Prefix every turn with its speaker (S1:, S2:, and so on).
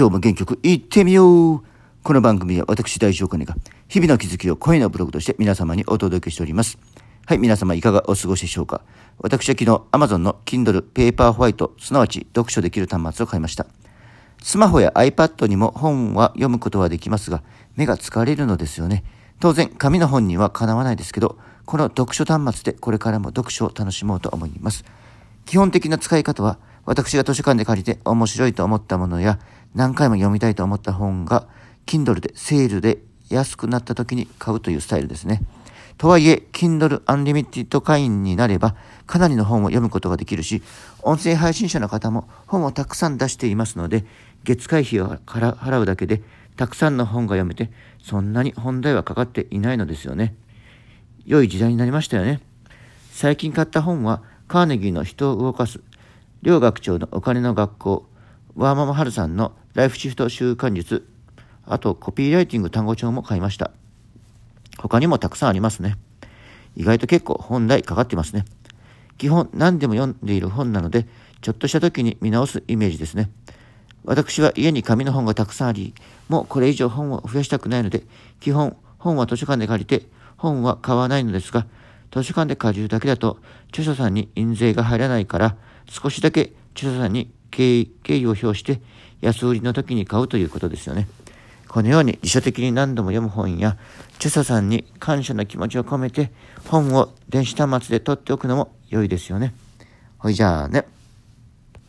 S1: 今日も元気よく行ってみようこの番組は私大丈夫金が日々の気づきを声のブログとして皆様にお届けしております。はい、皆様いかがお過ごしでしょうか私は昨日 Amazon の Kindle Paper White すなわち読書できる端末を買いました。スマホや iPad にも本は読むことはできますが目が疲れるのですよね。当然紙の本にはかなわないですけどこの読書端末でこれからも読書を楽しもうと思います。基本的な使い方は私が図書館で借りて面白いと思ったものや何回も読みたいと思った本が Kindle でセールで安くなった時に買うというスタイルですね。とはいえ、Kindle Unlimited 会員になればかなりの本を読むことができるし、音声配信者の方も本をたくさん出していますので、月会費を払うだけでたくさんの本が読めて、そんなに本題はかかっていないのですよね。良い時代になりましたよね。最近買った本は、カーネギーの人を動かす、両学長のお金の学校、ワーママハルさんのライフシフト習慣術、あとコピーライティング単語帳も買いました。他にもたくさんありますね。意外と結構本題かかってますね。基本何でも読んでいる本なので、ちょっとした時に見直すイメージですね。私は家に紙の本がたくさんあり、もうこれ以上本を増やしたくないので、基本本は図書館で借りて、本は買わないのですが、図書館で借りるだけだと、著者さんに印税が入らないから、少しだけ著者さんに敬意を表して安売りの時に買うということですよね。このように辞書的に何度も読む本や著者さんに感謝の気持ちを込めて本を電子端末で取っておくのも良いですよね。ほいじゃあね。